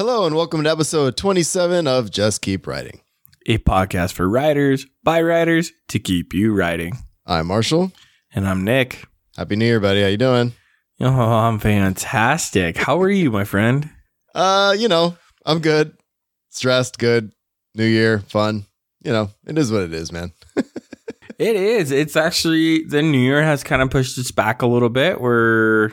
Hello and welcome to episode 27 of Just Keep Writing. a podcast for writers by writers to keep you writing. I'm Marshall. And I'm Nick. Happy New Year, buddy. How you doing? Oh, I'm fantastic. How are you, my friend? Uh, you know, I'm good. Stressed, good. New Year, fun. You know, it is what it is, man. It is. It's actually the new year has kind of pushed us back a little bit. We're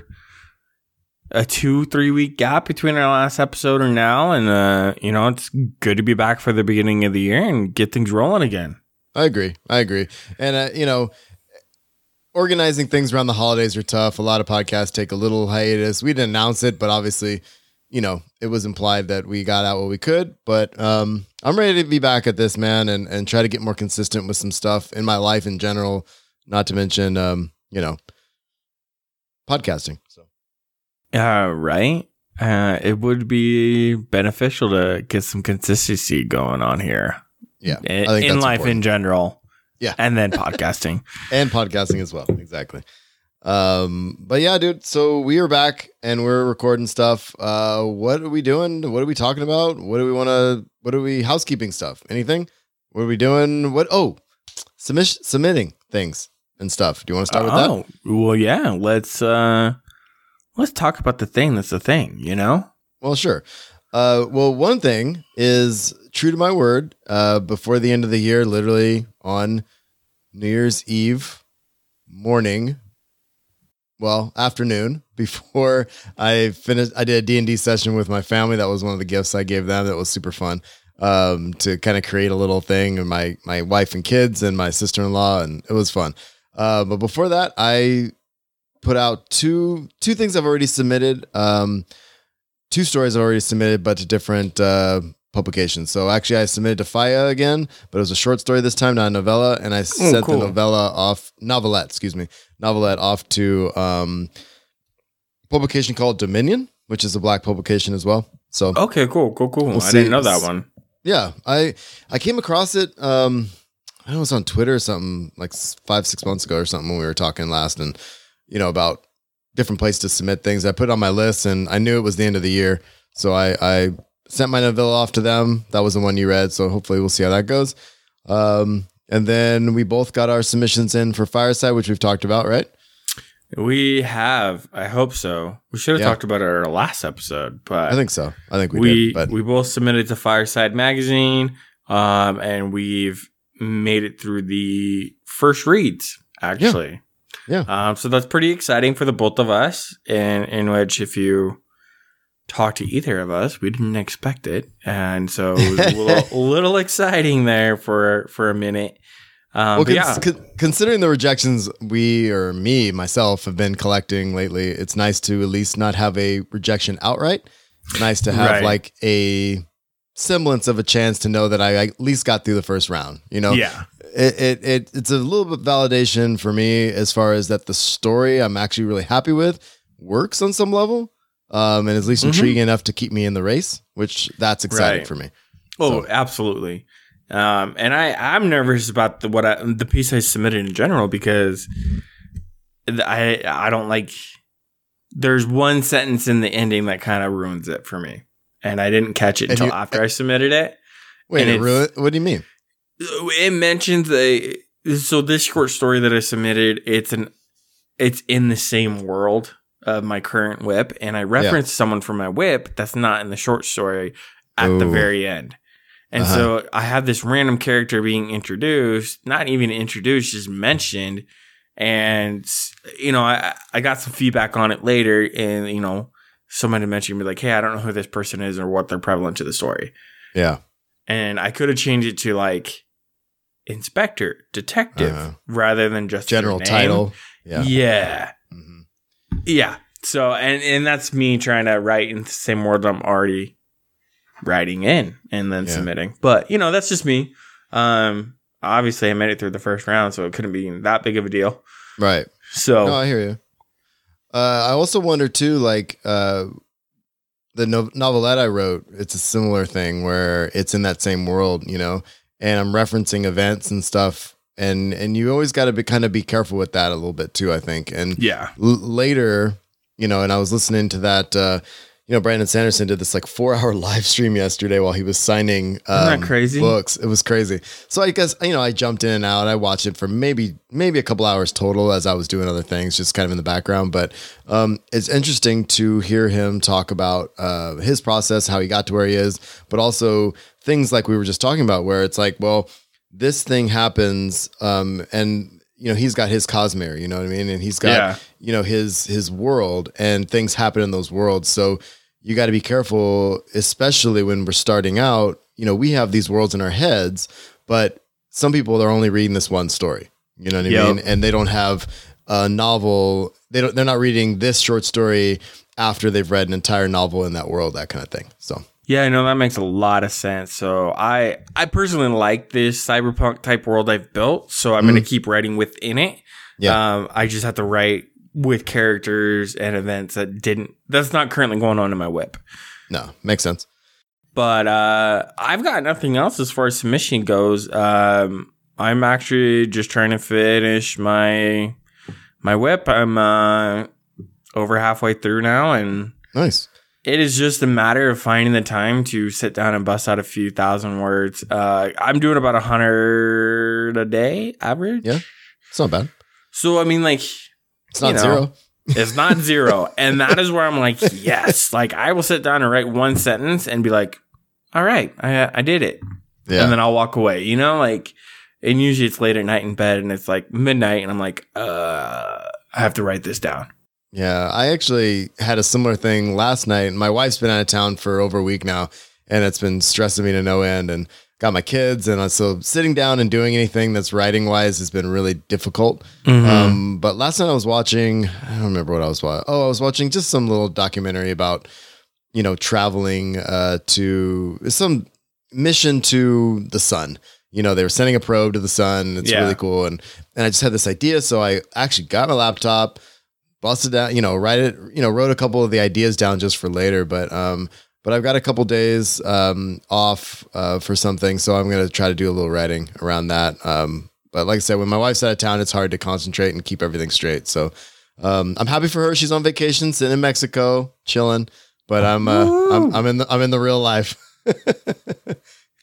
a two, three week gap between our last episode and now. And, uh, you know, it's good to be back for the beginning of the year and get things rolling again. I agree. I agree. And uh, you know, organizing things around the holidays are tough. A lot of podcasts take a little hiatus. We didn't announce it, but obviously, you know, it was implied that we got out what we could. But um, I'm ready to be back at this, man, and and try to get more consistent with some stuff in my life in general. Not to mention, um, you know, podcasting. So Uh, right. Uh, it would be beneficial to get some consistency going on here. yeah, in, I think in that's life important. in general. Yeah. And then podcasting. and podcasting as well. Exactly. Um, but yeah, dude. So we are back and we're recording stuff. Uh, what are we doing? What are we talking about? What do we want to? What are we housekeeping stuff? Anything? What are we doing? What? Oh, submit submitting things and stuff. Do you want to start with that? oh, well, yeah. Let's uh, let's talk about the thing that's the thing. You know. Well, sure. Uh, well, one thing is true to my word. Uh, before the end of the year, literally on New Year's Eve morning, well, afternoon before I finished, I did a D and D session with my family. That was one of the gifts I gave them. That was super fun. Um, to kind of create a little thing, and my my wife and kids and my sister in law, and it was fun. Uh, but before that, I put out two two things I've already submitted. Um, two stories I've already submitted, but to different uh, publications. So actually, I submitted to FIYAH again, but it was a short story this time, not a novella, and I sent cool. the novella off novelette, excuse me, novelette off to um, publication called Dominion, which is a black publication as well. So Okay. Cool. Cool. Cool. We'll I didn't know that one. yeah, I I came across it. Um, I know it was on Twitter or something like five six months ago or something when we were talking last, and you know about different places to submit things. I put it on my list, and I knew it was the end of the year, so I I sent my novella off to them. That was the one you read, so hopefully we'll see how that goes. Um, and then we both got our submissions in for Fireside, which we've talked about, right? We have. I hope so. We should have Yeah. talked about it in our last episode, but I think so. I think we, we did, but we both submitted to Fireside Magazine, um, and we've made it through the first reads. Actually, Yeah. Um, so that's pretty exciting for the both of us. In in which, if you talk to either of us, we didn't expect it, and so it was a little, little exciting there for for a minute. Um, well, cons- yeah, con- considering the rejections we or me myself have been collecting lately, it's nice to at least not have a rejection outright. It's nice to have Right. like a semblance of a chance to know that I at least got through the first round. You know, yeah, it, it, it it's a little bit validation for me as far as that the story I'm actually really happy with works on some level. Um, and is at least Mhm. intriguing enough to keep me in the race, which that's exciting Right. for me. Oh, So- absolutely. Um, and I, I'm nervous about the what I, the piece I submitted in general because I, I don't like. There's one sentence in the ending that kind of ruins it for me, and I didn't catch it And until you- after I submitted it. Wait, it ruin- what do you mean? It mentions a so this short story that I submitted. It's an, it's in the same world of my current whip, and I referenced someone from my whip that's not in the short story at the very end. And Uh-huh. so I have this random character being introduced, not even introduced, just mentioned. And, you know, I, I got some feedback on it later. And, you know, somebody mentioned me like, hey, I don't know who this person is or what they're prevalent to the story. Yeah. And I could have changed it to like inspector, detective, Uh-huh. rather than just General title. Yeah. Yeah. Mhm. Yeah. So and and that's me trying to write in the same world I'm already writing in and then Yeah. submitting. But you know, that's just me. Um obviously I made it through the first round, so it couldn't be that big of a deal. Right. So No, I hear you. Uh, I also wonder too, like uh, the no- novelette I wrote. It's a similar thing where it's in that same world, you know, and I'm referencing events and stuff, and and you always got to be kind of be careful with that a little bit too. I think, and yeah. l- later, you know, and I was listening to that, uh, you know, Brandon Sanderson did this like four hour live stream yesterday while he was signing um, crazy? books. It was crazy. So I guess you know I jumped in and out. I watched it for maybe maybe a couple hours total as I was doing other things, just kind of in the background. But um, it's interesting to hear him talk about uh, his process, how he got to where he is, but also things like we were just talking about, where it's like, well, this thing happens, um, and you know he's got his cosmere, you know what I mean, and he's got Yeah. you know his his world, and things happen in those worlds. So you got to be careful, especially when we're starting out. You know, we have these worlds in our heads, but some people are only reading this one story. You know what I Yep. mean? And they don't have a novel. They don't. They're not reading this short story after they've read an entire novel in that world. That kind of thing. So Yeah, I know that makes a lot of sense. So I I personally like this cyberpunk type world I've built. So I'm gonna keep writing within it. Yeah. Um, I just have to write with characters and events that didn't that's not currently going on in my whip. no, makes sense. But uh I've got nothing else as far as submission goes. Um I'm actually just trying to finish my my whip. I'm uh over halfway through now and Nice. it is just a matter of finding the time to sit down and bust out a few thousand words. Uh, I'm doing about a hundred a day average. Yeah. It's not bad. So I mean, like, It's not You know. zero. it's not zero, and that is where I'm like, yes. Like, I will sit down and write one sentence and be like, all right, I I did it, Yeah. and then I'll walk away. You know, like, and usually it's late at night in bed, and it's like midnight, and I'm like, uh, I have to write this down. Yeah, I actually had a similar thing last night. My wife's been out of town for over a week now, and it's been stressing me to no end. And got my kids, and so sitting down and doing anything that's writing wise has been really difficult. Mm-hmm. Um, but last night I was watching. I don't remember what I was watching. Oh, I was watching just some little documentary about you know traveling uh, to some mission to the sun. You know, they were sending a probe to the sun. It's Yeah. really cool, and and I just had this idea, so I actually got my laptop busted down, you know, write it, you know, wrote a couple of the ideas down just for later. But um, but I've got a couple days um off uh for something, so I'm gonna try to do a little writing around that. Um, but like I said, when my wife's out of town, it's hard to concentrate and keep everything straight. So um, I'm happy for her. She's on vacation, sitting in Mexico, chilling. But I'm uh, I'm I'm in the I'm in the real life,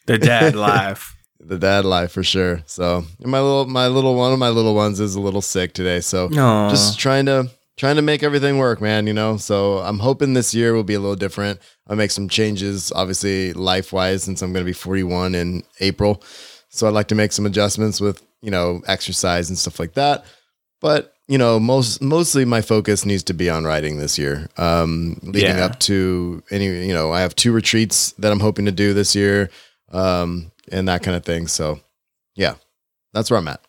The dad life. the dad life for sure. So and my little my little one of my little ones is a little sick today. So No, just trying to trying to make everything work, man. You know, so I'm hoping this year will be a little different. I'll make some changes, obviously life wise, since I'm going to be 41 in April. So I'd like to make some adjustments with you know exercise and stuff like that. But you know, most mostly my focus needs to be on writing this year. Um, leading Yeah. up to any, you know, I have two retreats that I'm hoping to do this year, um, and that kind of thing. So, yeah, that's where I'm at.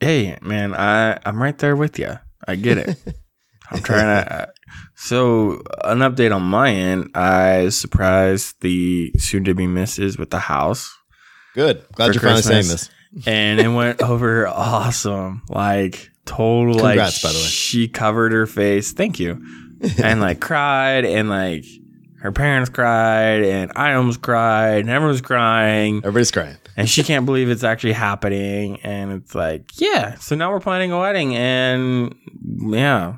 hey man i i'm right there with you i get it i'm trying to so an update on my end i surprised the soon to be misses with the house Good. Glad you're finally saying this. and it went over awesome like total like Congrats, by the way. she covered her face thank you and like cried and like her parents cried and i almost cried and everyone's crying Everybody's crying. and she can't believe it's actually happening. And it's like, yeah. So now we're planning a wedding, and yeah,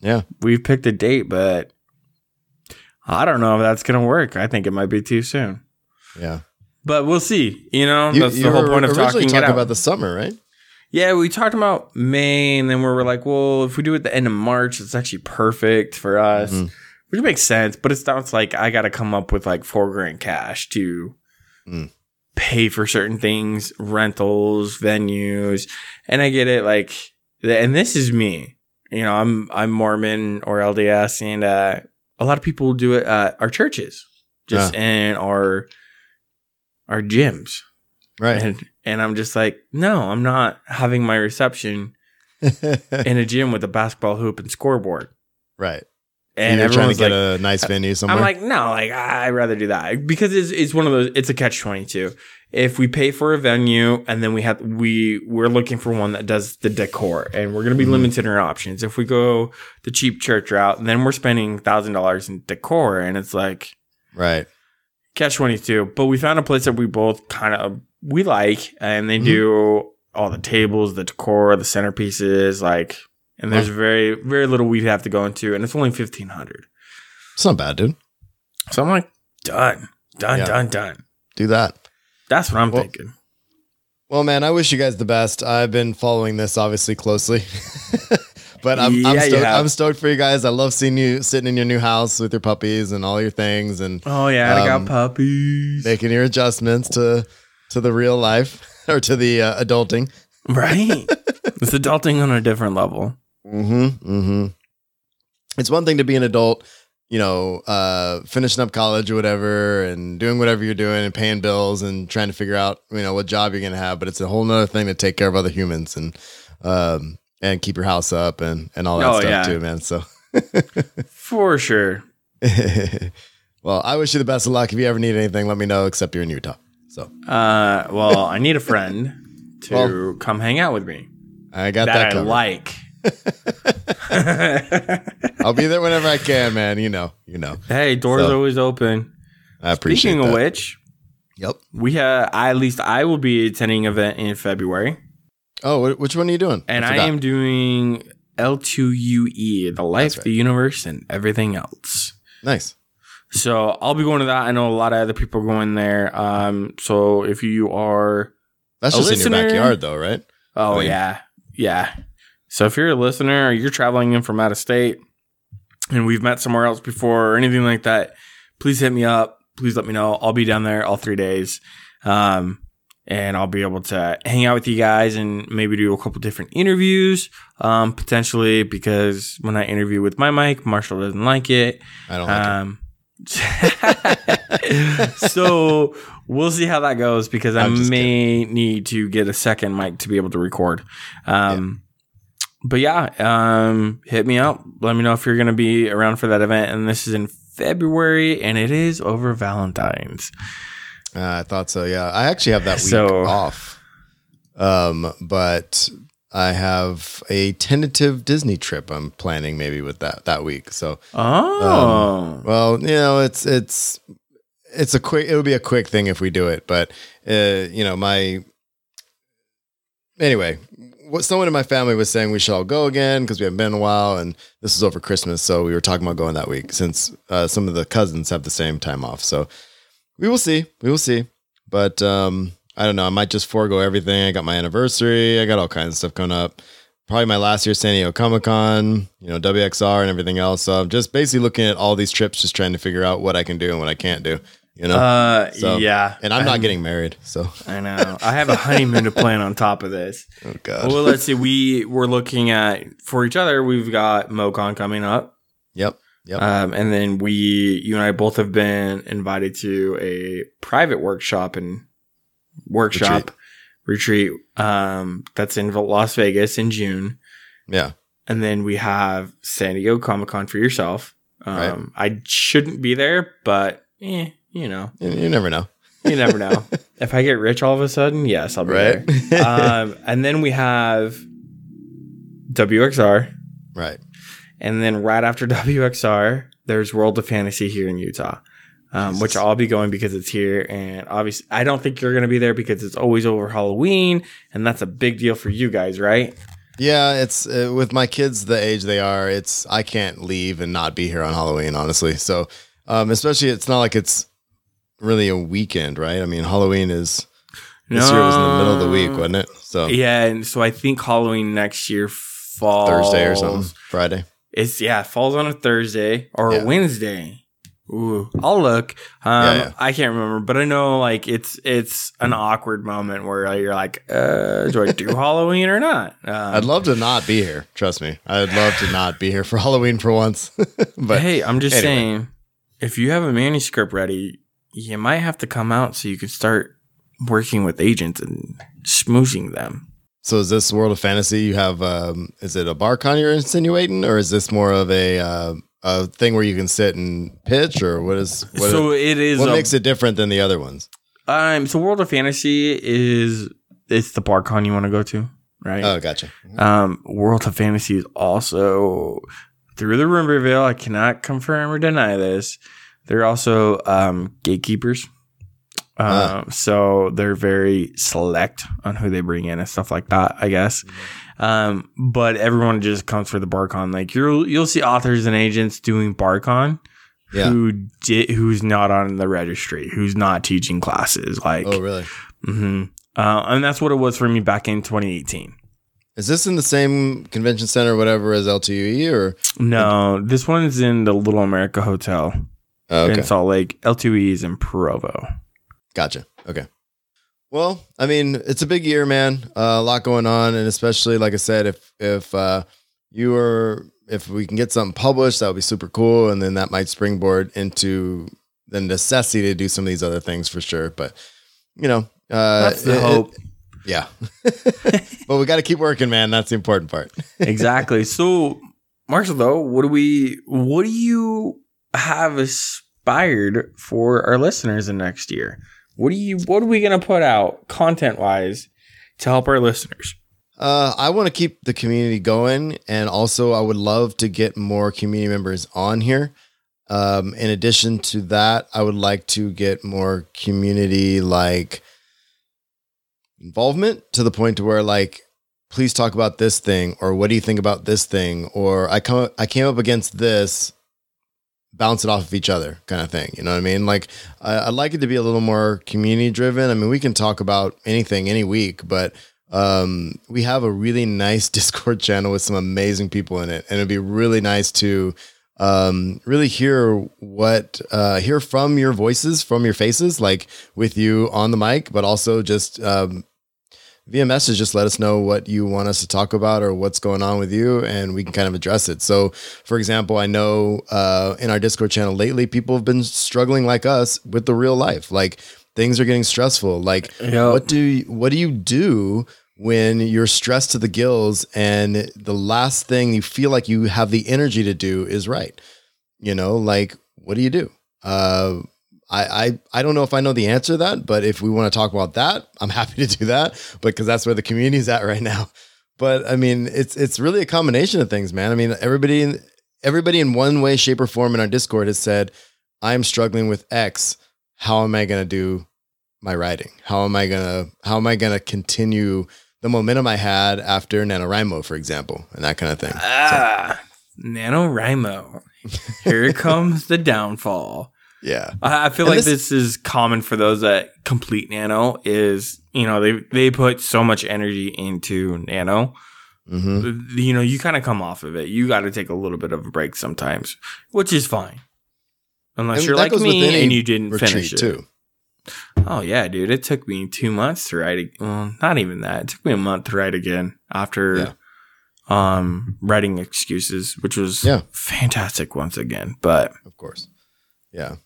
Yeah. we've picked a date, but I don't know if that's gonna work. I think it might be too soon, Yeah. but we'll see. You know, You, that's you the whole point of talking out. about the summer, right? yeah, we talked about May, and then we were like, well, if we do it at the end of March, it's actually perfect for us. Mhm. Which makes sense, but it sounds like I got to come up with like four grand cash to Mm. pay for certain things, rentals, venues, and I get it. Like, and this is me. You know, I'm I'm Mormon or LDS, and uh, a lot of people do it at our churches, just in our our gyms, Right. and and I'm just like, no, I'm not having my reception in a gym with a basketball hoop and scoreboard. right. And you're trying to get like, a nice venue somewhere. I'm like, no, like I'd rather do that because it's it's one of those. It's a catch twenty two. If we pay for a venue and then we have we we're looking for one that does the decor and we're gonna be Mhm. limited in our options. If we go the cheap church route, then we're spending thousand dollars in decor and it's like right. catch twenty two. But we found a place that we both kind of we like and they Mhm. do all the tables, the decor, the centerpieces, like. And there's very very little we'd have to go into, and it's only fifteen hundred. It's not bad, dude. So I'm like, done, done, Yeah. done, done. Do that. That's what I'm Well- thinking. Well, man, I wish you guys the best. I've been following this obviously closely, but I'm I'm, stoked. I'm stoked for you guys. I love seeing you sitting in your new house with your puppies and all your things and Oh yeah, I Um, got puppies. making your adjustments to to the real life or to the uh, adulting. Right. it's adulting on a different level. Mm-hmm. Mm-hmm. It's one thing to be an adult, you know, uh, finishing up college or whatever, and doing whatever you're doing and paying bills and trying to figure out, you know, what job you're gonna have. But it's a whole nother thing to take care of other humans and um and keep your house up and and all that Oh, stuff yeah. too, man. So. For sure. well, I wish you the best of luck. If you ever need anything, let me know. Except you're in Utah, so Uh, well, I need a friend to Well- come hang out with me I got that, that, I like. I'll be there whenever I can, man. You know, you know. hey, doors So, always open. I appreciate Speaking that. of which, yep. we have I, at least I will be attending an event in February, Oh, which one are you doing? and I, forgot. am doing LTUE, the life, right. the universe, and everything else. nice. So I'll be going to that. I know a lot of other people are going there. Um, so if you are, That's just in your backyard, though, right? oh Right. yeah, yeah. So if you're a listener or you're traveling in from out of state, and we've met somewhere else before or anything like that, please hit me up. Please let me know. I'll be down there all three days. Um, and I'll be able to hang out with you guys and maybe do a couple different interviews, um, potentially because when I interview with my mic, Marshall doesn't like it. I don't like Um, so we'll see how that goes because I may need to get a second mic to be able to record. Um, But yeah, um, hit me up. Let me know if you're going to be around for that event. And this is in February and it is over Valentine's. Uh, I thought so. Yeah, I actually have that week So- off. Um, but I have a tentative Disney trip I'm planning maybe with that that week. So, Oh, well, you know, it's it's it's a quick. It'll be a quick thing if we do it. But uh, you know, my anyway, what someone in my family was saying we should all go again because we haven't been in a while, and this is over Christmas, so we were talking about going that week since uh, some of the cousins have the same time off. So we will see, we will see, but um, I don't know. I might just forego everything. I got my anniversary. I got all kinds of stuff coming up. Probably my last year San Diego Comic Con, you know, WXR and everything else. So I'm just basically looking at all these trips, just trying to figure out what I can do and what I can't do. You know, uh, So- yeah. and I'm not I'm- getting married, so I know. I have a honeymoon to plan on top of this. oh god. Well, let's see. We we're looking at for each other. We've got MoCon coming up, Yep, yep. um, and then we, you and I, both have been invited to a private workshop and workshop retreat. um, that's in Las Vegas in June, yeah, and then we have San Diego Comic Con for yourself. Um, I shouldn't be there, but eh, you know, you, you never know, you never know. if I get rich all of a sudden, yes, I'll be right? there. um, and then we have WXR, right. and then right after WXR, there's World of Fantasy here in Utah, um, which I'll be going because it's here. And obviously, I don't think you're going to be there because it's always over Halloween, and that's a big deal for you guys, right? Yeah, it's uh, with my kids the age they are. It's I can't leave and not be here on Halloween, honestly. So, um, especially it's not like it's really a weekend, right? I mean, Halloween is this year was in the middle of the week, wasn't it? So Yeah, and so I think Halloween next year falls Thursday or something, Friday. It's yeah, it falls on a Thursday or Yeah. a Wednesday. Ooh, I'll look. Um, Yeah, yeah. I can't remember, but I know like it's it's an awkward moment where you're like, uh, do I do Halloween or not? Um, I'd love to not be here. Trust me, I'd love to not be here for Halloween for once. but hey, I'm just anyway. saying, if you have a manuscript ready, you might have to come out so you can start working with agents and smooshing them. so is this World of Fantasy? You have um, is it a bar con you're insinuating, or is this more of a uh, a thing where you can sit and pitch, or what is what, so it is. what a- makes it different than the other ones? Um, so World of Fantasy is it's the BarCon you want to go to, right? Oh, gotcha. Um, World of Fantasy is also through the rumor mill. I cannot confirm or deny this. They're also um, gatekeepers. Um, Ah. so they're very select on who they bring in and stuff like that, I guess. Um, but everyone just comes for the BarCon. Like you'll you'll see authors and agents doing BarCon Yeah. who did who's not on the registry, who's not teaching classes. Like, Oh, really? mhm. uh, and that's what it was for me back in 2018. Is this in the same convention center, or whatever, as LTUE, or No, this one's in the Little America Hotel oh, okay? in Salt Lake. LTUE is in Provo. Gotcha. Okay. Well, I mean, it's a big year, man. Uh, a lot going on, and especially like I said, if if uh, you are if we can get something published, that would be super cool, and then that might springboard into the necessity to do some of these other things for sure. But you know, uh, That's the it- it- hope. yeah. but we got to keep working, man. That's the important part. exactly. So, Marshall, though, what do we, what do you have aspired for our listeners in next year? What do you, what are we going to put out content wise to help our listeners? Uh, I want to keep the community going, and also I would love to get more community members on here. Um, in addition to that, I would like to get more community like involvement to the point to where like, please talk about this thing, or what do you think about this thing, or I come I came up against this, bounce it off of each other, kind of thing. You know what I mean? Like, I, I'd like it to be a little more community driven. I mean, we can talk about anything any week, but um, we have a really nice Discord channel with some amazing people in it, and it'd be really nice to um, really hear what uh, hear from your voices, from your faces, like with you on the mic, but also just um, via message. Just let us know what you want us to talk about or what's going on with you, and we can kind of address it. So, for example, I know uh, in our Discord channel lately, people have been struggling like us with the real life, like things are getting stressful. Like, Yep. what do you, what do you do when you're stressed to the gills and the last thing you feel like you have the energy to do is right? You know, like what do you do? Uh, I, I I don't know if I know the answer to that, but if we want to talk about that, I'm happy to do that. But because that's where the community's at right now. But I mean, it's it's really a combination of things, man. I mean, everybody in everybody in one way, shape, or form in our Discord has said, "I'm struggling with X. How am I going to do my writing? How am I gonna how am I gonna continue the momentum I had after NaNoWriMo, for example, and that kind of thing. Ah, NaNoWriMo. Here comes the downfall. Yeah. I I feel And like this- this, is common for those that complete Nano. Is you know they they put so much energy into Nano. hmm You know you kind of come off of it. You got to take a little bit of a break sometimes, which is fine, unless And you're like me and you didn't finish it. too. Oh yeah, dude! It took me two months to write. ag- Well, not even that. It took me a month to write again after Yeah. um writing excuses, which was Yeah. fantastic once again. But Of course. Yeah.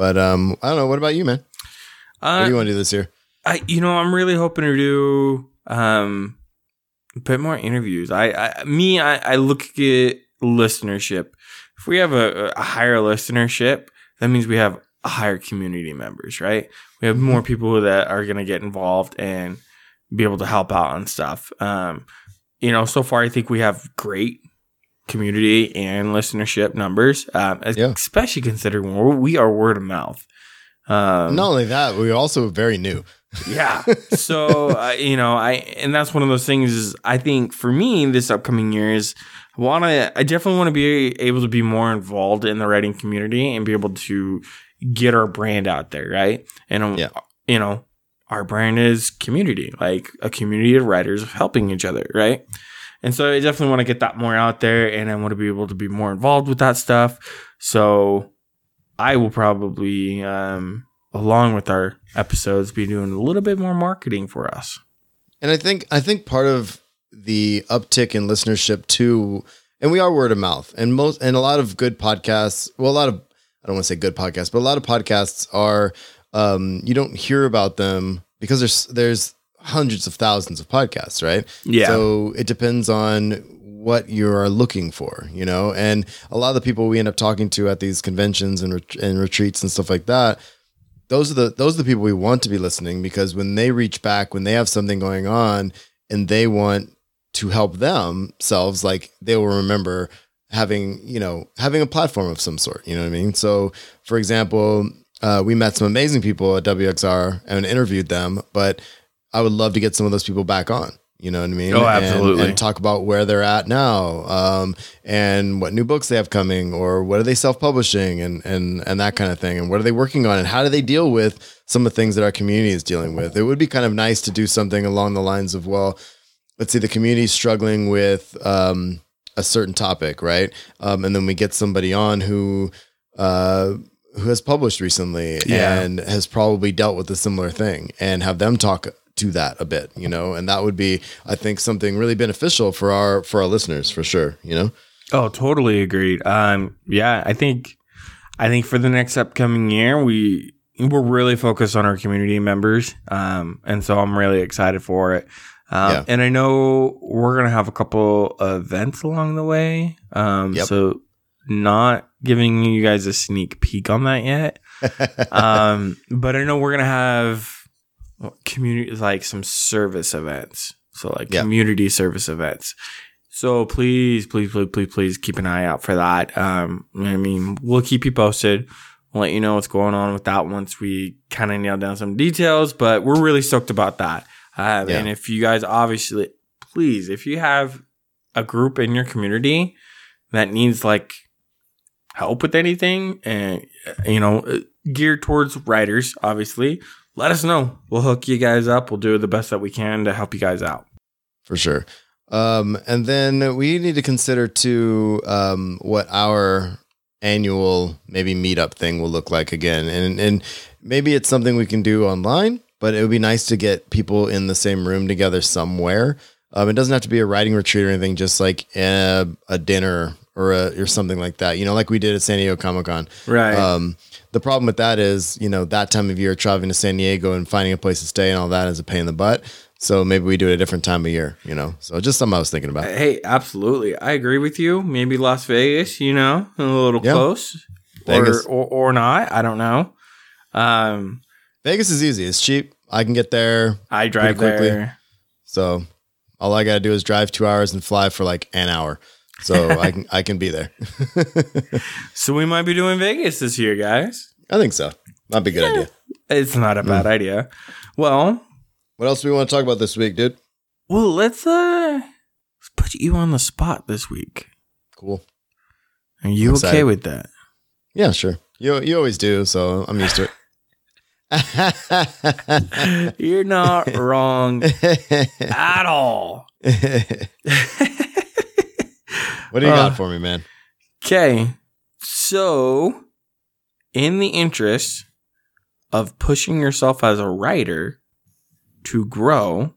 But um, I don't know. What about you, man? What uh, do you want to do this year? I you know I'm really hoping to do um a bit more interviews. I, I me I, I look at listenership. If we have a, a higher listenership, that means we have a higher community members, right? We have more people that are gonna get involved and be able to help out on stuff. Um, you know, so far I think we have great community and listenership numbers, um, Yeah. especially considering we're, we are word of mouth. Um, Not only that, we're also very new. yeah. So uh, you know, I and that's one of those things. Is I think for me this upcoming year is want to. I definitely want to be able to be more involved in the writing community and be able to get our brand out there, right? And um, Yeah. you know, our brand is community, like a community of writers helping each other, right? And so I definitely want to get that more out there, and I want to be able to be more involved with that stuff. So I will probably, um, along with our episodes, be doing a little bit more marketing for us. And I think I think part of the uptick in listenership too, and we are word of mouth, and most and a lot of good podcasts. Well, a lot of I don't want to say good podcasts, but a lot of podcasts are um, you don't hear about them because there's there's hundreds of thousands of podcasts, right? Yeah. So it depends on what you are looking for, you know. And a lot of the people we end up talking to at these conventions and ret- and retreats and stuff like that, those are the those are the people we want to be listening because when they reach back, when they have something going on and they want to help themselves, like they will remember having you know having a platform of some sort. You know what I mean? So, for example, uh, we met some amazing people at WXR and interviewed them, but I would love to get some of those people back on. You know what I mean? Oh, absolutely. And, talk about where they're at now, um, and what new books they have coming, or what are they self-publishing, and and and that kind of thing, and what are they working on, and how do they deal with some of the things that our community is dealing with. It would be kind of nice to do something along the lines of, well, let's say the community is struggling with um, a certain topic, right? Um, and then we get somebody on who uh, who has published recently Yeah. and has probably dealt with a similar thing, and have them talk to that a bit, you know, and that would be, I think, something really beneficial for our for our listeners for sure, you know. Oh, totally agreed. Um, yeah, I think, I think for the next upcoming year, we we're really focused on our community members, um, and so I'm really excited for it. Um, Yeah. And I know we're gonna have a couple events along the way. Um, Yep. so not giving you guys a sneak peek on that yet. um, but I know we're gonna have community like some service events. So like Yeah. community service events. So please, please, please, please, please keep an eye out for that. Um, I mean, we'll keep you posted. We'll let you know what's going on with that once we kind of nail down some details. But we're really stoked about that. Uh, Yeah. And if you guys obviously, please, if you have a group in your community that needs like help with anything and you know geared towards writers obviously let us know we'll hook you guys up we'll do the best that we can to help you guys out for sure. Um, and then we need to consider too um, what our annual maybe meetup thing will look like again, and and maybe it's something we can do online, but it would be nice to get people in the same room together somewhere. Um, it doesn't have to be a writing retreat or anything, just like a, a dinner or a, or something like that. You know, like we did at San Diego Comic Con. right Um, the problem with that is, you know, that time of year traveling to San Diego and finding a place to stay and all that is a pain in the butt. So maybe we do it a different time of year, you know. So just something I was thinking about. hey absolutely i agree with you maybe las vegas you know a little Yeah. close Vegas. Or, or or not i don't know um Vegas is easy. It's cheap. I can get there. i drive quickly. there So all I got to do is drive two hours and fly for like an hour. So I can I can be there. so we might be doing vegas this year guys I think so. That'd be a good idea. it's not a bad idea well What else do we want to talk about this week, dude? well let's uh let's put you on the spot this week Cool. are you I'm okay excited. with that Yeah, sure. You you always do, so I'm used to it. You're not wrong at all. What do you Uh, got for me, man? Okay. So, in the interest of pushing yourself as a writer to grow,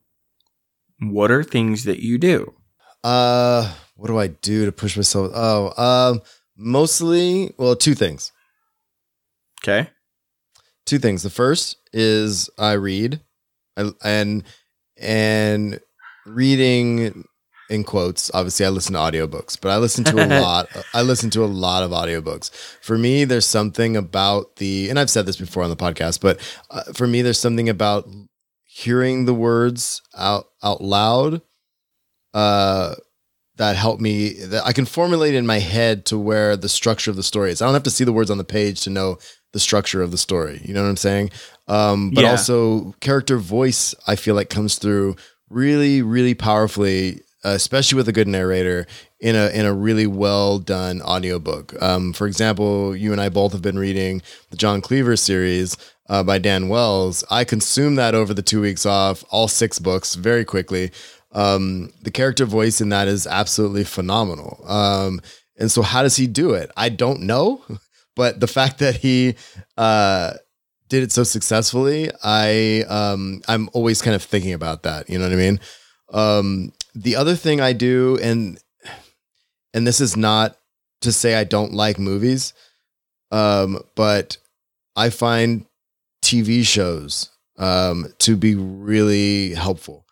what are things that you do? Uh, what do I do to push myself? Oh, um, mostly, well, two things. Okay. Two things. The first is I read, I, and and reading in quotes. Obviously, I listen to audiobooks, but I listen to a lot. I listen to a lot of audiobooks. For me, there's something about the, and I've said this before on the podcast, but uh, for me, there's something about hearing the words out out loud. Uh, that help me that I can formulate in my head to where the structure of the story is. I don't have to see the words on the page to know the structure of the story. You know what I'm saying? Um, but Yeah. also character voice, I feel like comes through really, really powerfully, especially with a good narrator in a in a really well done audiobook. Um, for example, you and I both have been reading the John Cleaver series uh, by Dan Wells. I consumed that over the two weeks off, all six books very quickly. Um, the character voice in that is absolutely phenomenal. Um, and so how does he do it? I don't know, but the fact that he uh, did it so successfully, I um, I'm always kind of thinking about that. You know what I mean? Um, the other thing I do, and and this is not to say I don't like movies, um, but I find TV shows um, to be really helpful.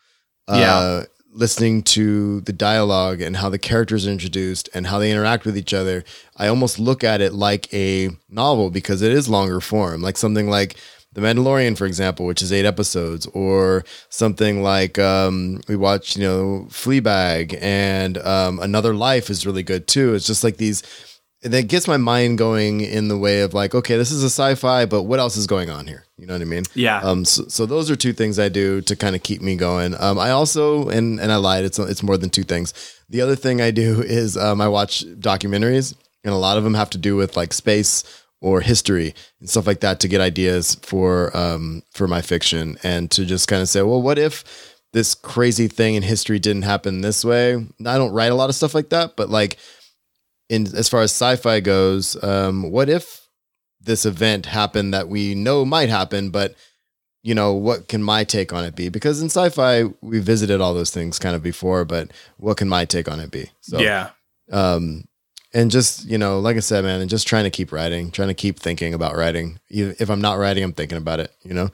Yeah. Uh, listening to the dialogue and how the characters are introduced and how they interact with each other, I almost look at it like a novel because it is longer form, like something like The Mandalorian, for example, which is eight episodes, or something like um, we watch, you know, Fleabag and um, Another Life is really good too. It's just like these. That gets my mind going in the way of like, okay, this is a sci-fi, but what else is going on here? You know what I mean? Yeah. Um, so, so those are two things I do to kind of keep me going. Um, I also and and I lied. It's it's more than two things. The other thing I do is um, I watch documentaries, and a lot of them have to do with like space or history and stuff like that to get ideas for um for my fiction and to just kind of say, well, what if this crazy thing in history didn't happen this way? I don't write a lot of stuff like that, but like in as far as sci-fi goes, um, what if this event happened that we know might happen, but you know, what can my take on it be? Because in sci-fi, we visited all those things kind of before, but what can my take on it be? So, yeah. um, and just you know, like I said, man, and just trying to keep writing, trying to keep thinking about writing. If I'm not writing, I'm thinking about it. You know,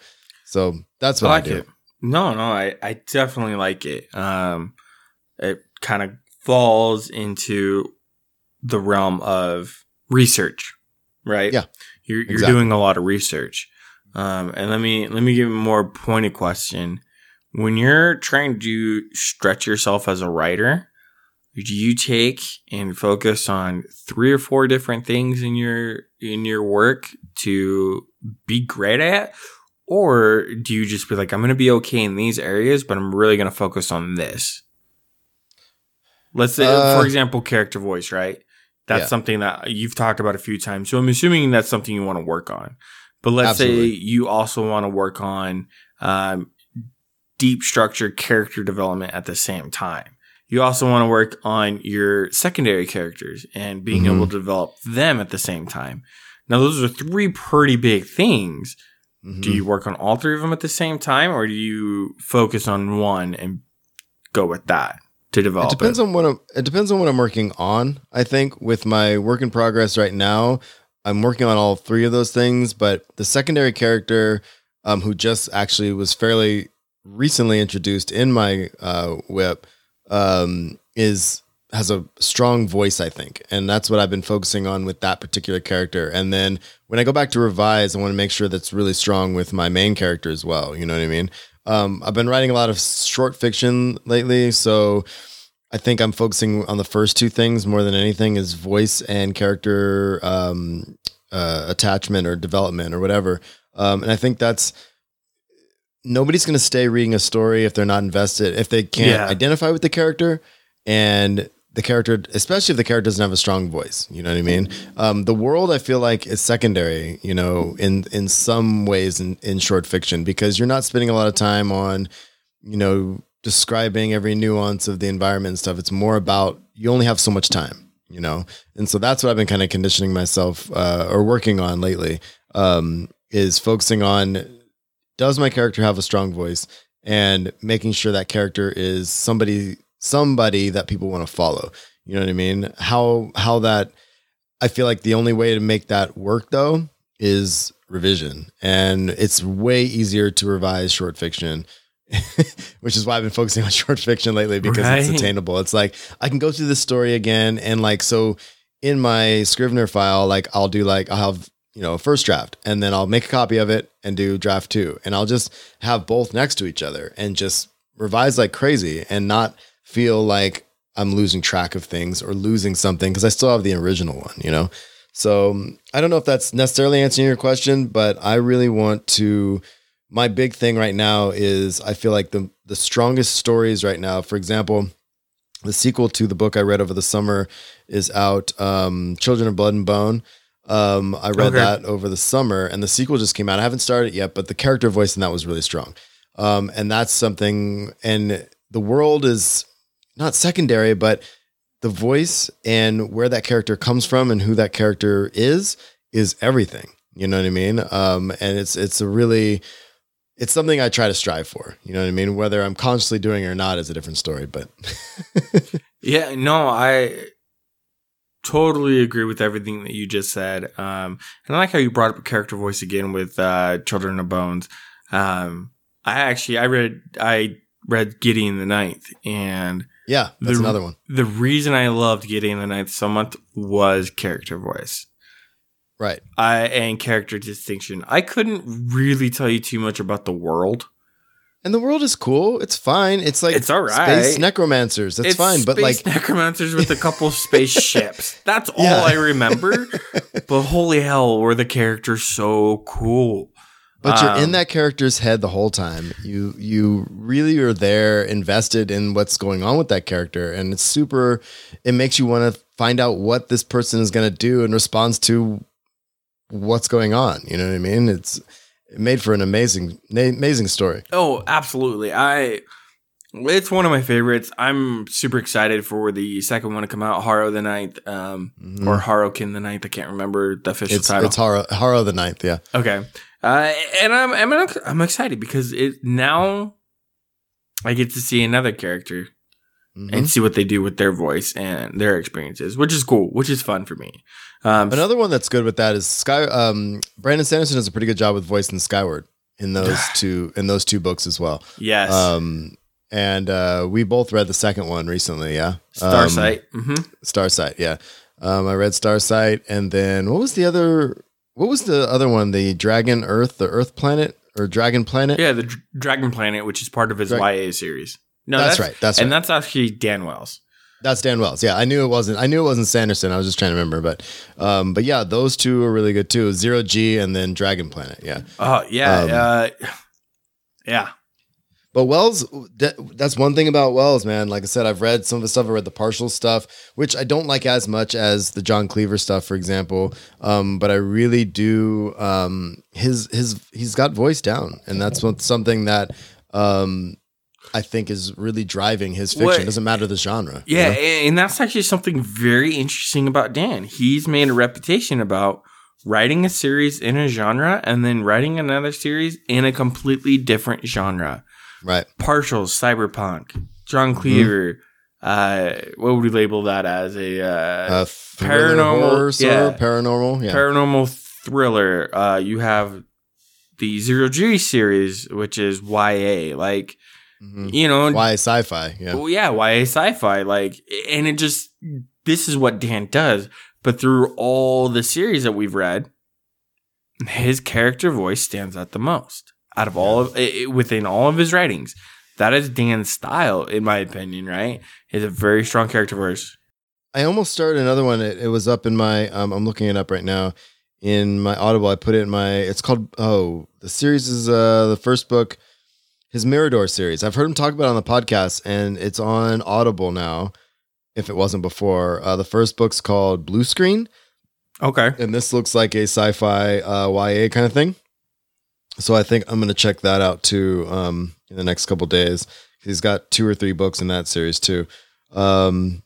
so that's what I, I do. it. No, no, I, I definitely like it. Um, it kind of falls into the realm of research, right? Yeah, you're you're exactly. doing a lot of research. Um, and let me let me give a more pointed question. When you're trying to stretch yourself as a writer, do you take and focus on three or four different things in your in your work to be great at? Or do you just be like, I'm going to be okay in these areas, but I'm really going to focus on this? Let's say, Uh, for example, character voice, right? That's Yeah. something that you've talked about a few times. So I'm assuming that's something you want to work on. But let's Absolutely. say you also want to work on um, deep structure character development at the same time. You also want to work on your secondary characters and being Mhm. able to develop them at the same time. Now, those are three pretty big things. Mhm. Do you work on all three of them at the same time, or do you focus on one and go with that to develop It depends on what I'm. It depends on what I'm working on. I think with my work in progress right now, I'm working on all three of those things. But the secondary character, um, who just actually was fairly recently introduced in my uh, whip, um, is has a strong voice, I think, and that's what I've been focusing on with that particular character. And then when I go back to revise, I want to make sure that's really strong with my main character as well. You know what I mean? Um, I've been writing a lot of short fiction lately, so I think I'm focusing on the first two things more than anything is voice and character um, uh, attachment or development or whatever. Um, and I think that's nobody's going to stay reading a story if they're not invested, if they can't Yeah. identify with the character and the character, especially if the character doesn't have a strong voice. You know what I mean? Um, the world, I feel like, is secondary. You know, in in some ways in in short fiction because you're not spending a lot of time on, you know, describing every nuance of the environment and stuff. It's more about you only have so much time. You know, and so that's what I've been kind of conditioning myself uh, or working on lately. Um, is focusing on does my character have a strong voice and making sure that character is somebody somebody that people want to follow. You know what I mean? How how that I feel like the only way to make that work though is revision. And it's way easier to revise short fiction. Which is why I've been focusing on short fiction lately because it's attainable. It's like I can go through this story again and like so in my Scrivener file, like I'll do like I'll have you know first draft and then I'll make a copy of it and do draft two and I'll just have both next to each other and just revise like crazy and not feel like I'm losing track of things or losing something because I still have the original one, you know. So I don't know if that's necessarily answering your question, but I really want to. My big thing right now is I feel like the the strongest stories right now. For example, the sequel to the book I read over the summer is out. Um, Children of Blood and Bone. Um, I read Okay. that over the summer, and the sequel just came out. I haven't started it yet, but the character voice in that was really strong. Um, and that's something. And the world is not secondary, but the voice and where that character comes from and who that character is is everything. You know what I mean? Um, and it's it's a really it's something I try to strive for. You know what I mean? Whether I'm consciously doing it or not is a different story. But Yeah, no, I totally agree with everything that you just said. Um, and I like how you brought up character voice again with uh, Children of Bones. Um, I actually I read I read Gideon the Ninth, and yeah, that's The- another one. the reason I loved Gideon the Ninth so much was character voice. Right. I and character distinction. I couldn't really tell you too much about the world. And the world is cool. It's fine. It's like It's all right. space necromancers. That's fine. But like necromancers with a couple spaceships. That's all Yeah. I remember. but holy hell, were the characters so cool? But you're in Um, that character's head the whole time. You you really are there, invested in what's going on with that character, and it's super. It makes you want to find out what this person is going to do in response to what's going on. You know what I mean? It's it made for an amazing, amazing story. Oh, absolutely. I it's one of my favorites. I'm super excited for the second one to come out, Harrow the Ninth, um, Mhm. or Harokin the Ninth. I can't remember the official It's title. it's horror Harrow the ninth. Yeah, okay, uh, and I'm I'm I'm excited because it now I get to see another character Mhm. and see what they do with their voice and their experiences, which is cool, which is fun for me. Um, Another one that's good with that is Sky. Um, Brandon Sanderson does a pretty good job with voice in Skyward in those two in those two books as well. yes, Um, and uh, we both read the second one recently. Yeah, Um, Starsight. hmm Starsight. Yeah, um, I read Starsight, and then what was the other? What was the other one? The Dragon Earth, the Earth Planet, or Dragon Planet? Yeah, the Dr- Dragon Planet, which is part of his Dra- YA series. No, that's, right. That's and right. that's actually Dan Wells. That's Dan Wells. Yeah, I knew it wasn't. I knew it wasn't Sanderson. I was just trying to remember, but, um, but yeah, those two are really good too. Zero G and then Dragon Planet. Yeah. Oh yeah, Um, uh, yeah. But Wells, that, that's one thing about Wells, man. Like I said, I've read some of the stuff. I read the partial stuff, which I don't like as much as the John Cleaver stuff, for example. Um, but I really do. Um, his his he's got voice down, and that's what, something that um, I think is really driving his fiction. What- It doesn't matter the genre. you Yeah, know? and that's actually something very interesting about Dan. He's made a reputation about writing a series in a genre and then writing another series in a completely different genre. right. Partials, cyberpunk, John Cleaver. Uh, what would we label that as? A uh, thriller, paranormal- yeah. paranormal. Yeah. paranormal thriller. Uh, you have the Zero G series, which is YA. Like Mhm. you know, Why sci-fi? Yeah. Well, yeah, YA sci-fi, like, and it just this is what Dan does. But through all the series that we've read, his character voice stands out the most out of all of i- i- within all of his writings. That is Dan's style, in my opinion. Right? Is a very strong character voice. I almost started another one. It, it was up in my. Um, I'm looking it up right now. In my Audible, I put it in my. It's called. Oh, the series is uh the first book, his Mirador series. I've heard him talk about it on the podcast, and it's on Audible now. If it wasn't before, uh, the first book's called Blue Screen, Okay. and this looks like a sci-fi uh, YA kind of thing. So I think I'm gonna check that out too um, in the next couple days. He's got two or three books in that series too. Um,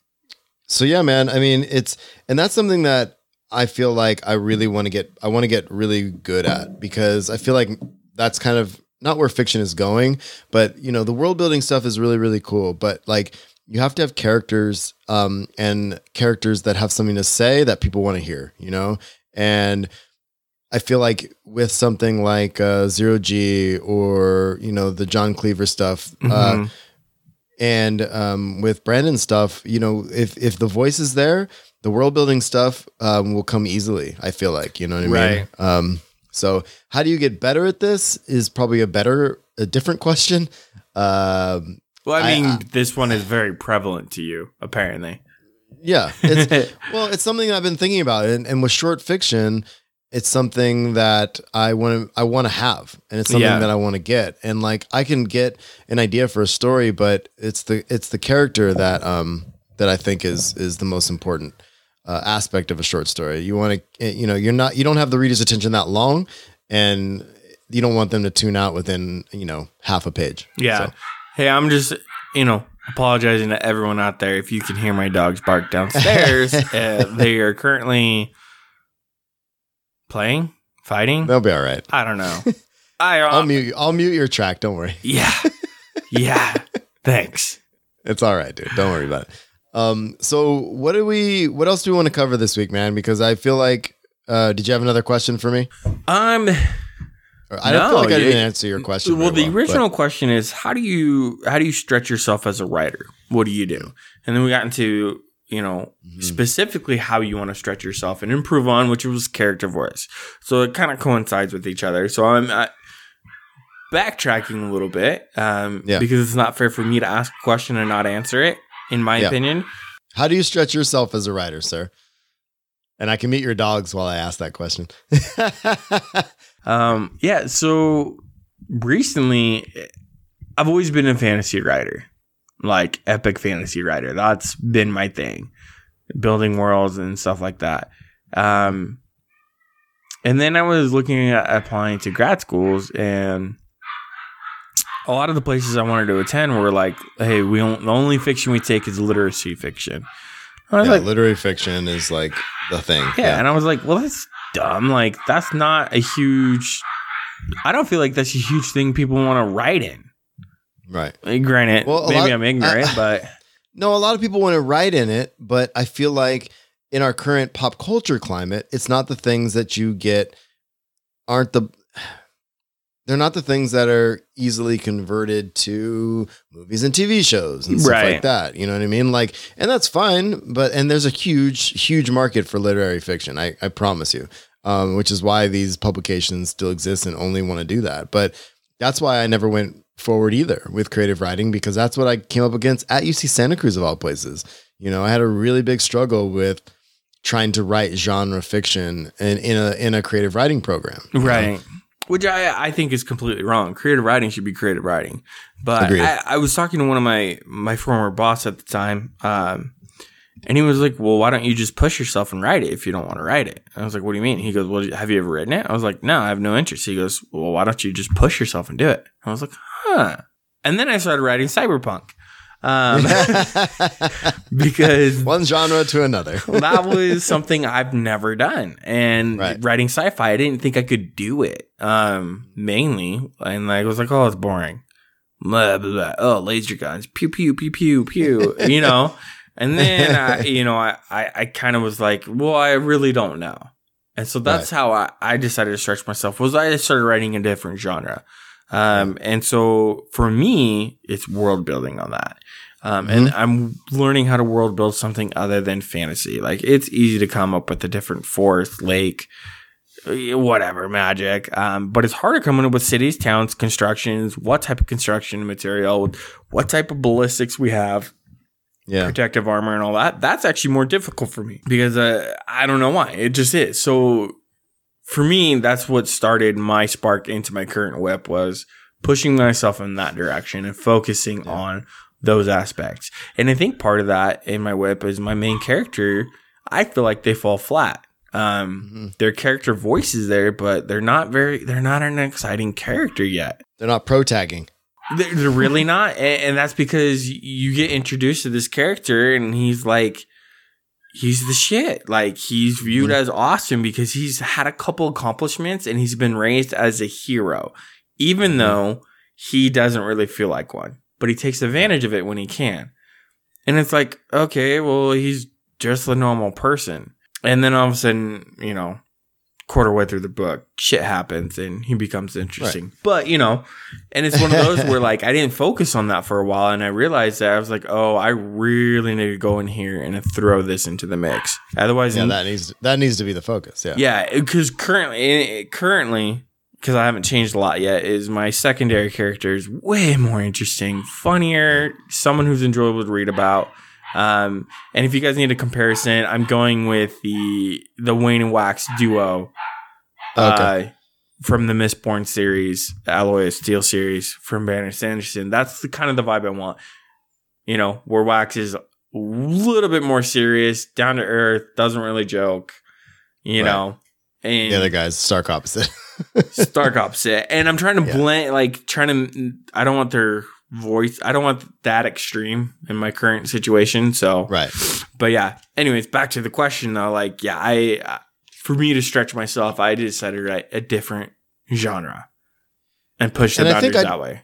so yeah, man. I mean, it's and that's something that I feel like I really want to get. I want to get really good at because I feel like that's kind of not where fiction is going. But you know, the world building stuff is really really cool. But like, you have to have characters um, and characters that have something to say that people want to hear. You know, and I feel like with something like uh, Zero G or you know the John Cleaver stuff. Uh, Mhm. and um, with Brandon stuff, you know, if if the voice is there, the world building stuff um, will come easily. I feel like you know what I mean. Right. Um, so how do you get better at this? Is probably a better, a different question. Um, well, I I- mean, I- this one is very prevalent to you, apparently. yeah, it's, well, it's something I've been thinking about, and, and with short fiction, it's something that I want to I want to have, and it's something Yeah. that I want to get, and like I can get an idea for a story, but it's the it's the character that um that I think is is the most important uh, aspect of a short story. You want to you know you're not you don't have the reader's attention that long, and you don't want them to tune out within you know half a page. Yeah. So, Hey, I'm just, you know, apologizing to everyone out there if you can hear my dogs bark downstairs. uh, they are currently playing, fighting. They'll be all right. I don't know. I, uh, I'll mute you. I'll mute your track. Don't worry. yeah. Yeah. Thanks. It's all right, dude. Don't worry about it. Um, so what do we what else do we want to cover this week, man? Because I feel like uh did you have another question for me? Um, I don't feel like I didn't answer your question. well, the but- original question is how do you how do you stretch yourself as a writer? What do you do? And then we got into you know Mhm. specifically how you want to stretch yourself and improve on, which was character voice. So it kind of coincides with each other. So I'm uh, backtracking a little bit um, Yeah. because it's not fair for me to ask a question and not answer it. In my Yeah. opinion, How do you stretch yourself as a writer, sir? and I can meet your dogs while I ask that question. Um, yeah. So recently, I've always been a fantasy writer, like epic fantasy writer. That's been my thing, building worlds and stuff like that. Um, and then I was looking at applying to grad schools, and a lot of the places I wanted to attend were like, "Hey, we don't, the only fiction we take is literacy fiction." I was Yeah, like, literary fiction is like the thing. yeah, and I was like, well, that's dumb. Like, that's not a huge. I don't feel like that's a huge thing people want to write in. right. Like, granted, Well, maybe lot- I'm ignorant, I- but No, a lot of people want to write in it, but I feel like in our current pop culture climate, it's not the things that you get aren't the they're not the things that are easily converted to movies and TV shows and stuff Right. like that. You know what I mean? Like, and that's fine, but and there's a huge, huge market for literary fiction. I, I promise you. Um, which is why these publications still exist and only want to do that. But that's why I never went forward either with creative writing because that's what I came up against at UC Santa Cruz of all places. You know, I had a really big struggle with trying to write genre fiction in, in a in a creative writing program. Right. Which I, I think is completely wrong. Creative writing should be creative writing. But I, I was talking to one of my my former boss at the time, um, and he was like, "Well, why don't you just push yourself and write it if you don't want to write it?" I was like, "What do you mean?" He goes, "Well, have you ever written it?" I was like, "No, I have no interest." He goes, "Well, why don't you just push yourself and do it?" I was like, "Huh." And then I started writing cyberpunk. Um, because One genre to another. that was something I've never done. And Right. writing sci-fi, I didn't think I could do it. Um, mainly, and I was like, oh, it's boring. Blah, blah, blah. Oh, laser guns, pew pew pew pew pew. you know. And then I, you know, I I, I kind of was like, well, I really don't know. And so that's how I, I decided to stretch myself. Was I started writing a different genre. Um, and so for me, it's world building on that. Um, and I'm learning how to world build something other than fantasy. Like it's easy to come up with a different forest, lake, eh, whatever, magic. Um, but it's harder coming up with cities, towns, constructions, what type of construction material, what type of ballistics we have, yeah. protective armor and all that. That's actually more difficult for me because uh, I don't know why. It just is. So for me, that's what started my spark into my current whip was pushing myself in that direction and focusing on those aspects. And I think part of that in my whip is my main character. I feel like they fall flat. Um, Mhm. their character voice is there, but they're not very. They're not an exciting character yet. They're not pro tagging. They're, they're really not, and, and that's because you get introduced to this character, and he's like, he's the shit. Like he's viewed Mhm. as awesome because he's had a couple accomplishments, and he's been raised as a hero, even Mhm. though he doesn't really feel like one. But he takes advantage of it when he can, and it's like, okay, well, he's just a normal person, and then all of a sudden, you know. Quarter way through the book, shit happens and he becomes interesting. But you know, and it's one of those where like I didn't focus on that for a while, and I realized that I was like, oh, I really need to go in here and throw this into the mix. Otherwise, Yeah, that needs that needs to be the focus. Yeah. yeah, because currently, currently, because I haven't changed a lot yet, is my secondary character is way more interesting, funnier, someone who's enjoyable to read about. Um, and if you guys need a comparison, I'm going with the the Wayne and Wax duo Okay. uh, from the Mistborn series, Alloy of Steel series from Brandon Sanderson. That's the kind of the vibe I want. You know, where Wax is a little bit more serious, down to earth, doesn't really joke. You Right. know, and the other guy's stark opposite. stark opposite. And I'm trying to Yeah. blend, like, trying to. I don't want their voice. I don't want that extreme in my current situation. So, right. but yeah. Anyways, back to the question though. Like, yeah, I for me to stretch myself, I decided to write a different genre and push the And I think I- that way.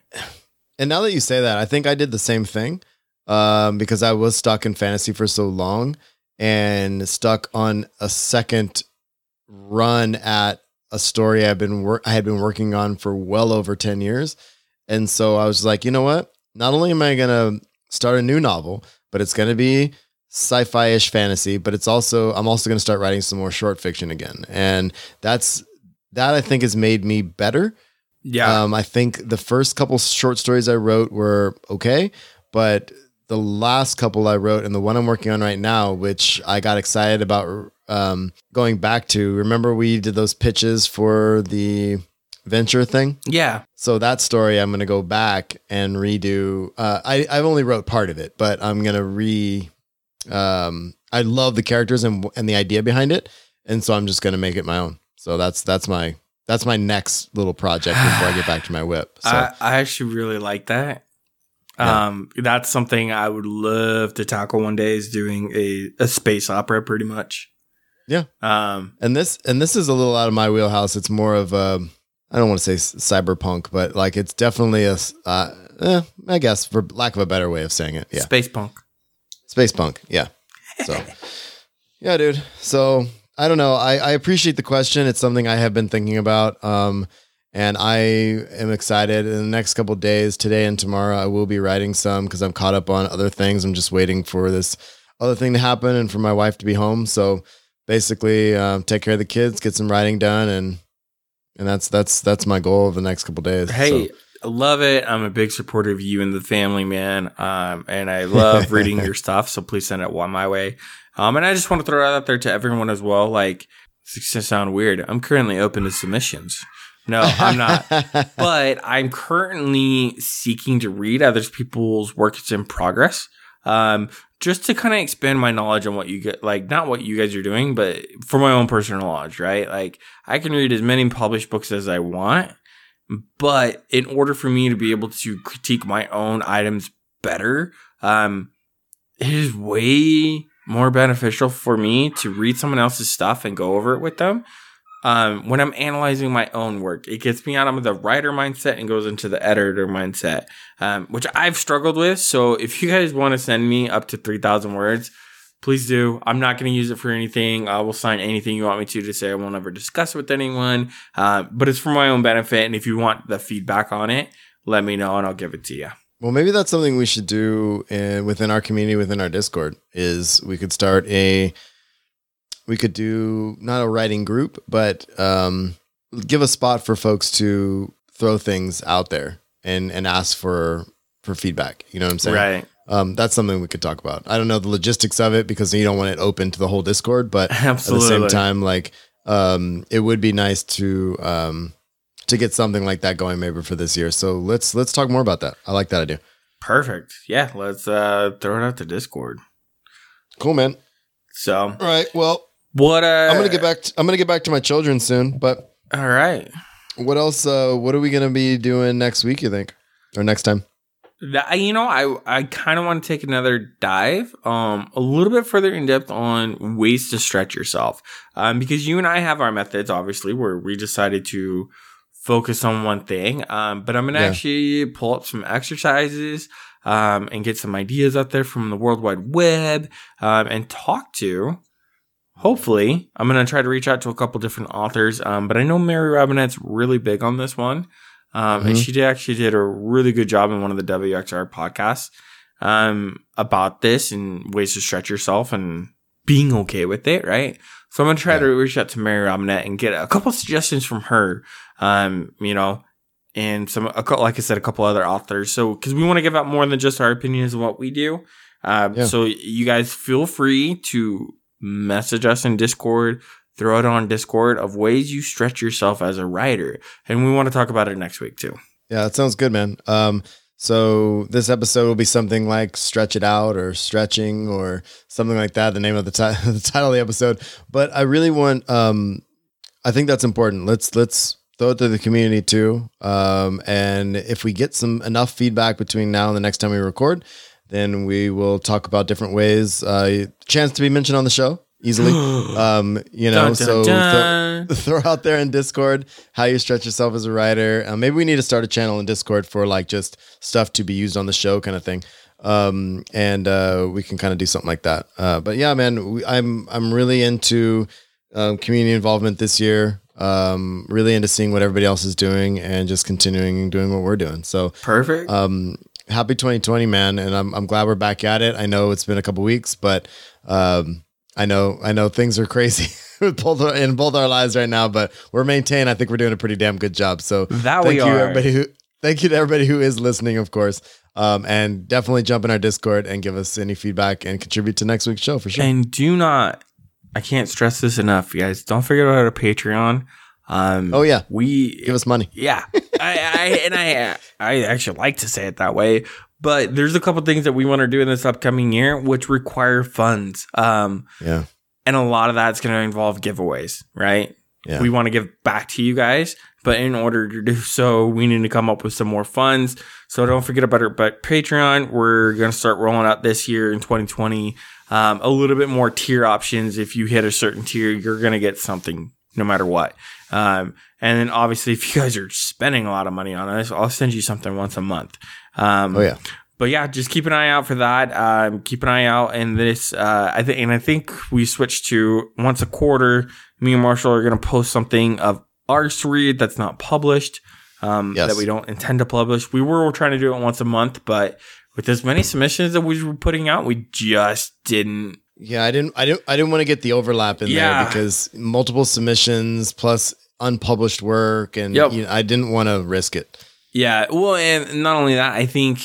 And now that you say that, I think I did the same thing um, because I was stuck in fantasy for so long and stuck on a second run at a story I've been wor- I had been working on for well over 10 years. And so I was like, you know what? Not only am I going to start a new novel, but it's going to be sci-fi-ish fantasy, but it's also I'm also going to start writing some more short fiction again. And that's that I think has made me better Yeah, um, I think the first couple short stories I wrote were okay, but the last couple I wrote and the one I'm working on right now, which I got excited about um, going back to remember we did those pitches for the venture thing. Yeah. So that story, I'm going to go back and redo. Uh, I I've only wrote part of it, but I'm going to re. Um, I love the characters and and the idea behind it, and so I'm just going to make it my own. So that's that's my that's my next little project before I get back to my whip. So I, I actually really like that. Yeah. Um, that's something I would love to tackle one day is doing a, a space opera pretty much. Yeah. Um, and this and this is a little out of my wheelhouse. It's more of a I don't want to say c- cyberpunk, but like it's definitely a uh, eh, I guess for lack of a better way of saying it. Yeah. space punk. Space punk. Yeah. So, yeah, dude. So, I don't know. I, I appreciate the question. It's something I have been thinking about. Um, and I am excited in the next couple of days, today and tomorrow, I will be writing some because I'm caught up on other things. I'm just waiting for this other thing to happen and for my wife to be home. So, basically, um, take care of the kids, get some writing done, and and that's that's that's my goal of the next couple days. Hey, So- I love it. I'm a big supporter of you and the family, man. Um, and I love reading your stuff. So please send it one my way. Um, and I just want to throw it out there to everyone as well. Like, it's gonna sound weird. I'm currently open to submissions. No, I'm not. but I'm currently seeking to read other people's work that's in progress. Um, just to kind of expand my knowledge on what you get, like not what you guys are doing, but for my own personal knowledge, right? Like I can read as many published books as I want, but in order for me to be able to critique my own items better, um, it is way more beneficial for me to read someone else's stuff and go over it with them um, when I'm analyzing my own work. It gets me out of the writer mindset and goes into the editor mindset, um, which I've struggled with. So if you guys want to send me up to 3,000 words, please do. I'm not going to use it for anything. I will sign anything you want me to to say I won't ever discuss it with anyone. Uh, but it's for my own benefit. And if you want the feedback on it, let me know and I'll give it to you. Well, maybe that's something we should do in, within our community, within our Discord. Is we could start a, we could do not a writing group, but um, give a spot for folks to throw things out there and and ask for for feedback. You know what I'm saying? Right. Um, that's something we could talk about. I don't know the logistics of it because you don't want it open to the whole Discord, but Absolutely. at the same time, like um, it would be nice to um, to get something like that going maybe for this year. So let's let's talk more about that. I like that idea. Perfect. Yeah. Let's uh, throw it out to Discord. Cool, man. So All right. Well, what? Uh, I'm gonna get back. To, I'm gonna get back to my children soon. But All right. what else? Uh, what are we gonna be doing next week? You think, or next time? That, you know, I I kind of want to take another dive, um, a little bit further in depth on ways to stretch yourself, um, because you and I have our methods, obviously, where we decided to focus on one thing. Um, but I'm gonna Yeah. actually pull up some exercises, um, and get some ideas out there from the World Wide Web, um, and talk to. Hopefully, I'm gonna try to reach out to a couple different authors, um, but I know Mary Robinette's really big on this one. Um, and Mhm. she did actually did a really good job in one of the WXR podcasts um, about this and ways to stretch yourself and being okay with it, right? So I'm gonna try Yeah. to reach out to Mary Robinette and get a couple suggestions from her, um, you know, and some, a, like I said, a couple other authors. So because we want to give out more than just our opinions of what we do. Um, Yeah. So you guys feel free to message us in Discord, throw it on Discord of ways you stretch yourself as a writer, and we want to talk about it next week too. Yeah, that sounds good, man. Um, so this episode will be something like "Stretch It Out" or "Stretching" or something like that. The name of the, ti- the title of the episode. But I really want. Um, I think that's important. Let's let's throw it to the community too. Um, and if we get some enough feedback between now and the next time we record, then we will talk about different ways. Uh, chance to be mentioned on the show easily. Um, you know, Dun, dun, so. dun. throw out there in Discord how you stretch yourself as a writer. Uh, maybe we need to start a channel in Discord for like just stuff to be used on the show kind of thing. Um, and uh, we can kind of do something like that. Uh, but yeah, man, we, I'm I'm really into um, community involvement this year. Um, really into seeing what everybody else is doing and just continuing doing what we're doing. So Perfect. um, happy 2020, man, and I'm I'm glad we're back at it. I know it's been a couple weeks, but um, I know I know things are crazy with both our, in both our lives right now, but we're maintained. I think we're doing a pretty damn good job. So That thank we you are. everybody who thank you to everybody who is listening, of course. Um, and definitely jump in our Discord and give us any feedback and contribute to next week's show for sure. And do not, I can't stress this enough, you guys. Don't forget about our Patreon. Um, Oh yeah, we give us money. yeah, I, I and I I actually like to say it that way, but there's a couple things that we want to do in this upcoming year which require funds. Um, Yeah, and a lot of that's going to involve giveaways, right? yeah. We want to give back to you guys, but in order to do so, we need to come up with some more funds. So don't forget about it. But Patreon, we're going to start rolling out this year in 2020. Um, a little bit more tier options. If you hit a certain tier, you're going to get something no matter what. Um, and then obviously, if you guys are spending a lot of money on this, I'll send you something once a month. Um, oh yeah. but yeah, just keep an eye out for that. Um, keep an eye out in this. Uh, I think, and I think we switched to once a quarter. Me and Marshall are going to post something of ours to read that's not published. Um, Yes. that we don't intend to publish. We were trying to do it once a month, but with as many submissions that we were putting out, we just didn't. Yeah, I didn't, I didn't, I didn't want to get the overlap in Yeah. there because multiple submissions plus unpublished work, and Yep. you know, I didn't want to risk it. Yeah, well, and not only that, I think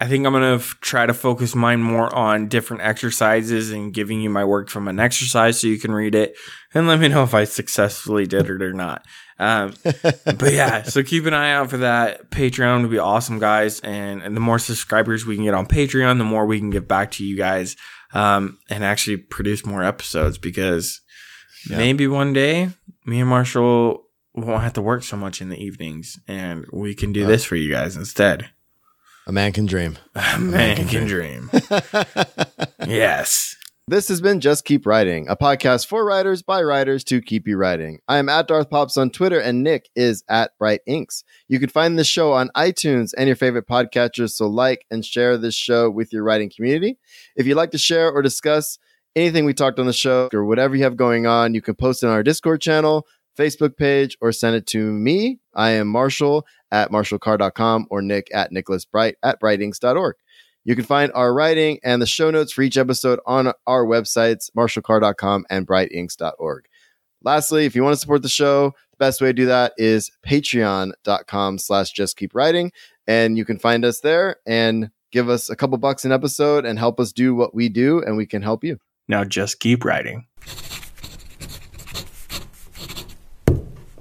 I think I'm gonna f- try to focus mine more on different exercises and giving you my work from an exercise so you can read it and let me know if I successfully did it or not. Um, but yeah, so keep an eye out for that. Patreon would be awesome, guys, and, and the more subscribers we can get on Patreon, the more we can give back to you guys um, and actually produce more episodes because Yeah. maybe one day me and Marshall won't have to work so much in the evenings and we can do Uh, this for you guys instead. A man can dream. A man can dream. Yes. This has been Just Keep Writing, a podcast for writers by writers to keep you writing. I am at Darth Pops on Twitter, and Nick is at Bright Inks. You can find this show on iTunes and your favorite podcatchers, so like and share this show with your writing community. If you'd like to share or discuss anything we talked on the show or whatever you have going on, you can post it on our Discord channel, Facebook page, or send it to me. I am Marshall at marshallcar.com or Nick at Nicholas Bright at brightinks.org. You can find our writing and the show notes for each episode on our websites, marshallcar.com and brightinks.org. Lastly, if you want to support the show, the best way to do that is patreon.com slash just keep writing. And you can find us there and give us a couple bucks an episode and help us do what we do, and we can help you. Now just keep writing.